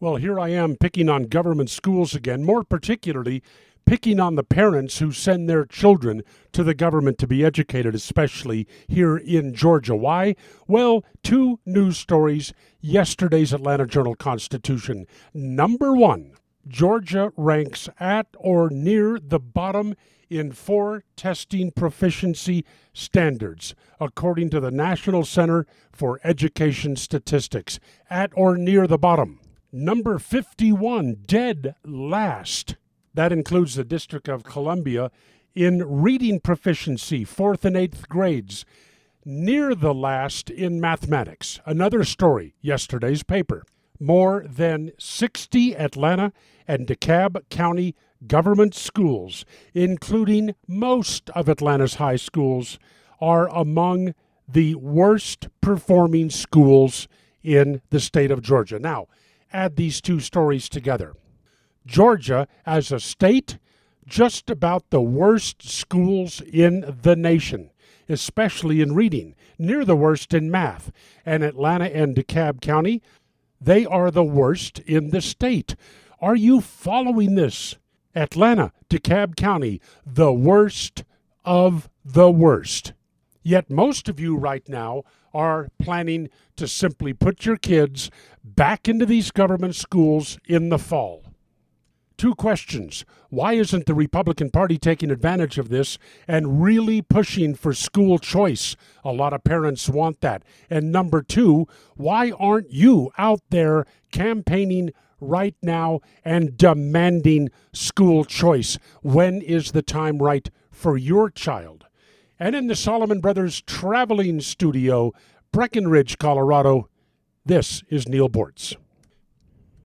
Well, here I am picking on government schools again, more particularly picking on the parents who send their children to the government to be educated, especially here in Georgia. Why? Well, two news stories yesterday's Atlanta Journal Constitution. Number one, Georgia ranks at or near the bottom in four testing proficiency standards, according to the National Center for Education Statistics. At or near the bottom. Number 51, dead last. That includes the District of Columbia in reading proficiency, fourth and eighth grades. Near the last in mathematics. Another story, yesterday's paper. More than 60 Atlanta and DeKalb County government schools, including most of Atlanta's high schools, are among the worst performing schools in the state of Georgia. Now, add these two stories together. Georgia, as a state, just about the worst schools in the nation, especially in reading, near the worst in math. And Atlanta and DeKalb County, they are the worst in the state. Are you following this? Atlanta, DeKalb County, the worst of the worst. Yet most of you right now are planning to simply put your kids back into these government schools in the fall. Two questions. Why isn't the Republican Party taking advantage of this and really pushing for school choice? A lot of parents want that. And number two, why aren't you out there campaigning right now and demanding school choice? When is the time right for your child? And in the Solomon Brothers traveling studio, Breckenridge, Colorado, this is Neal Boortz.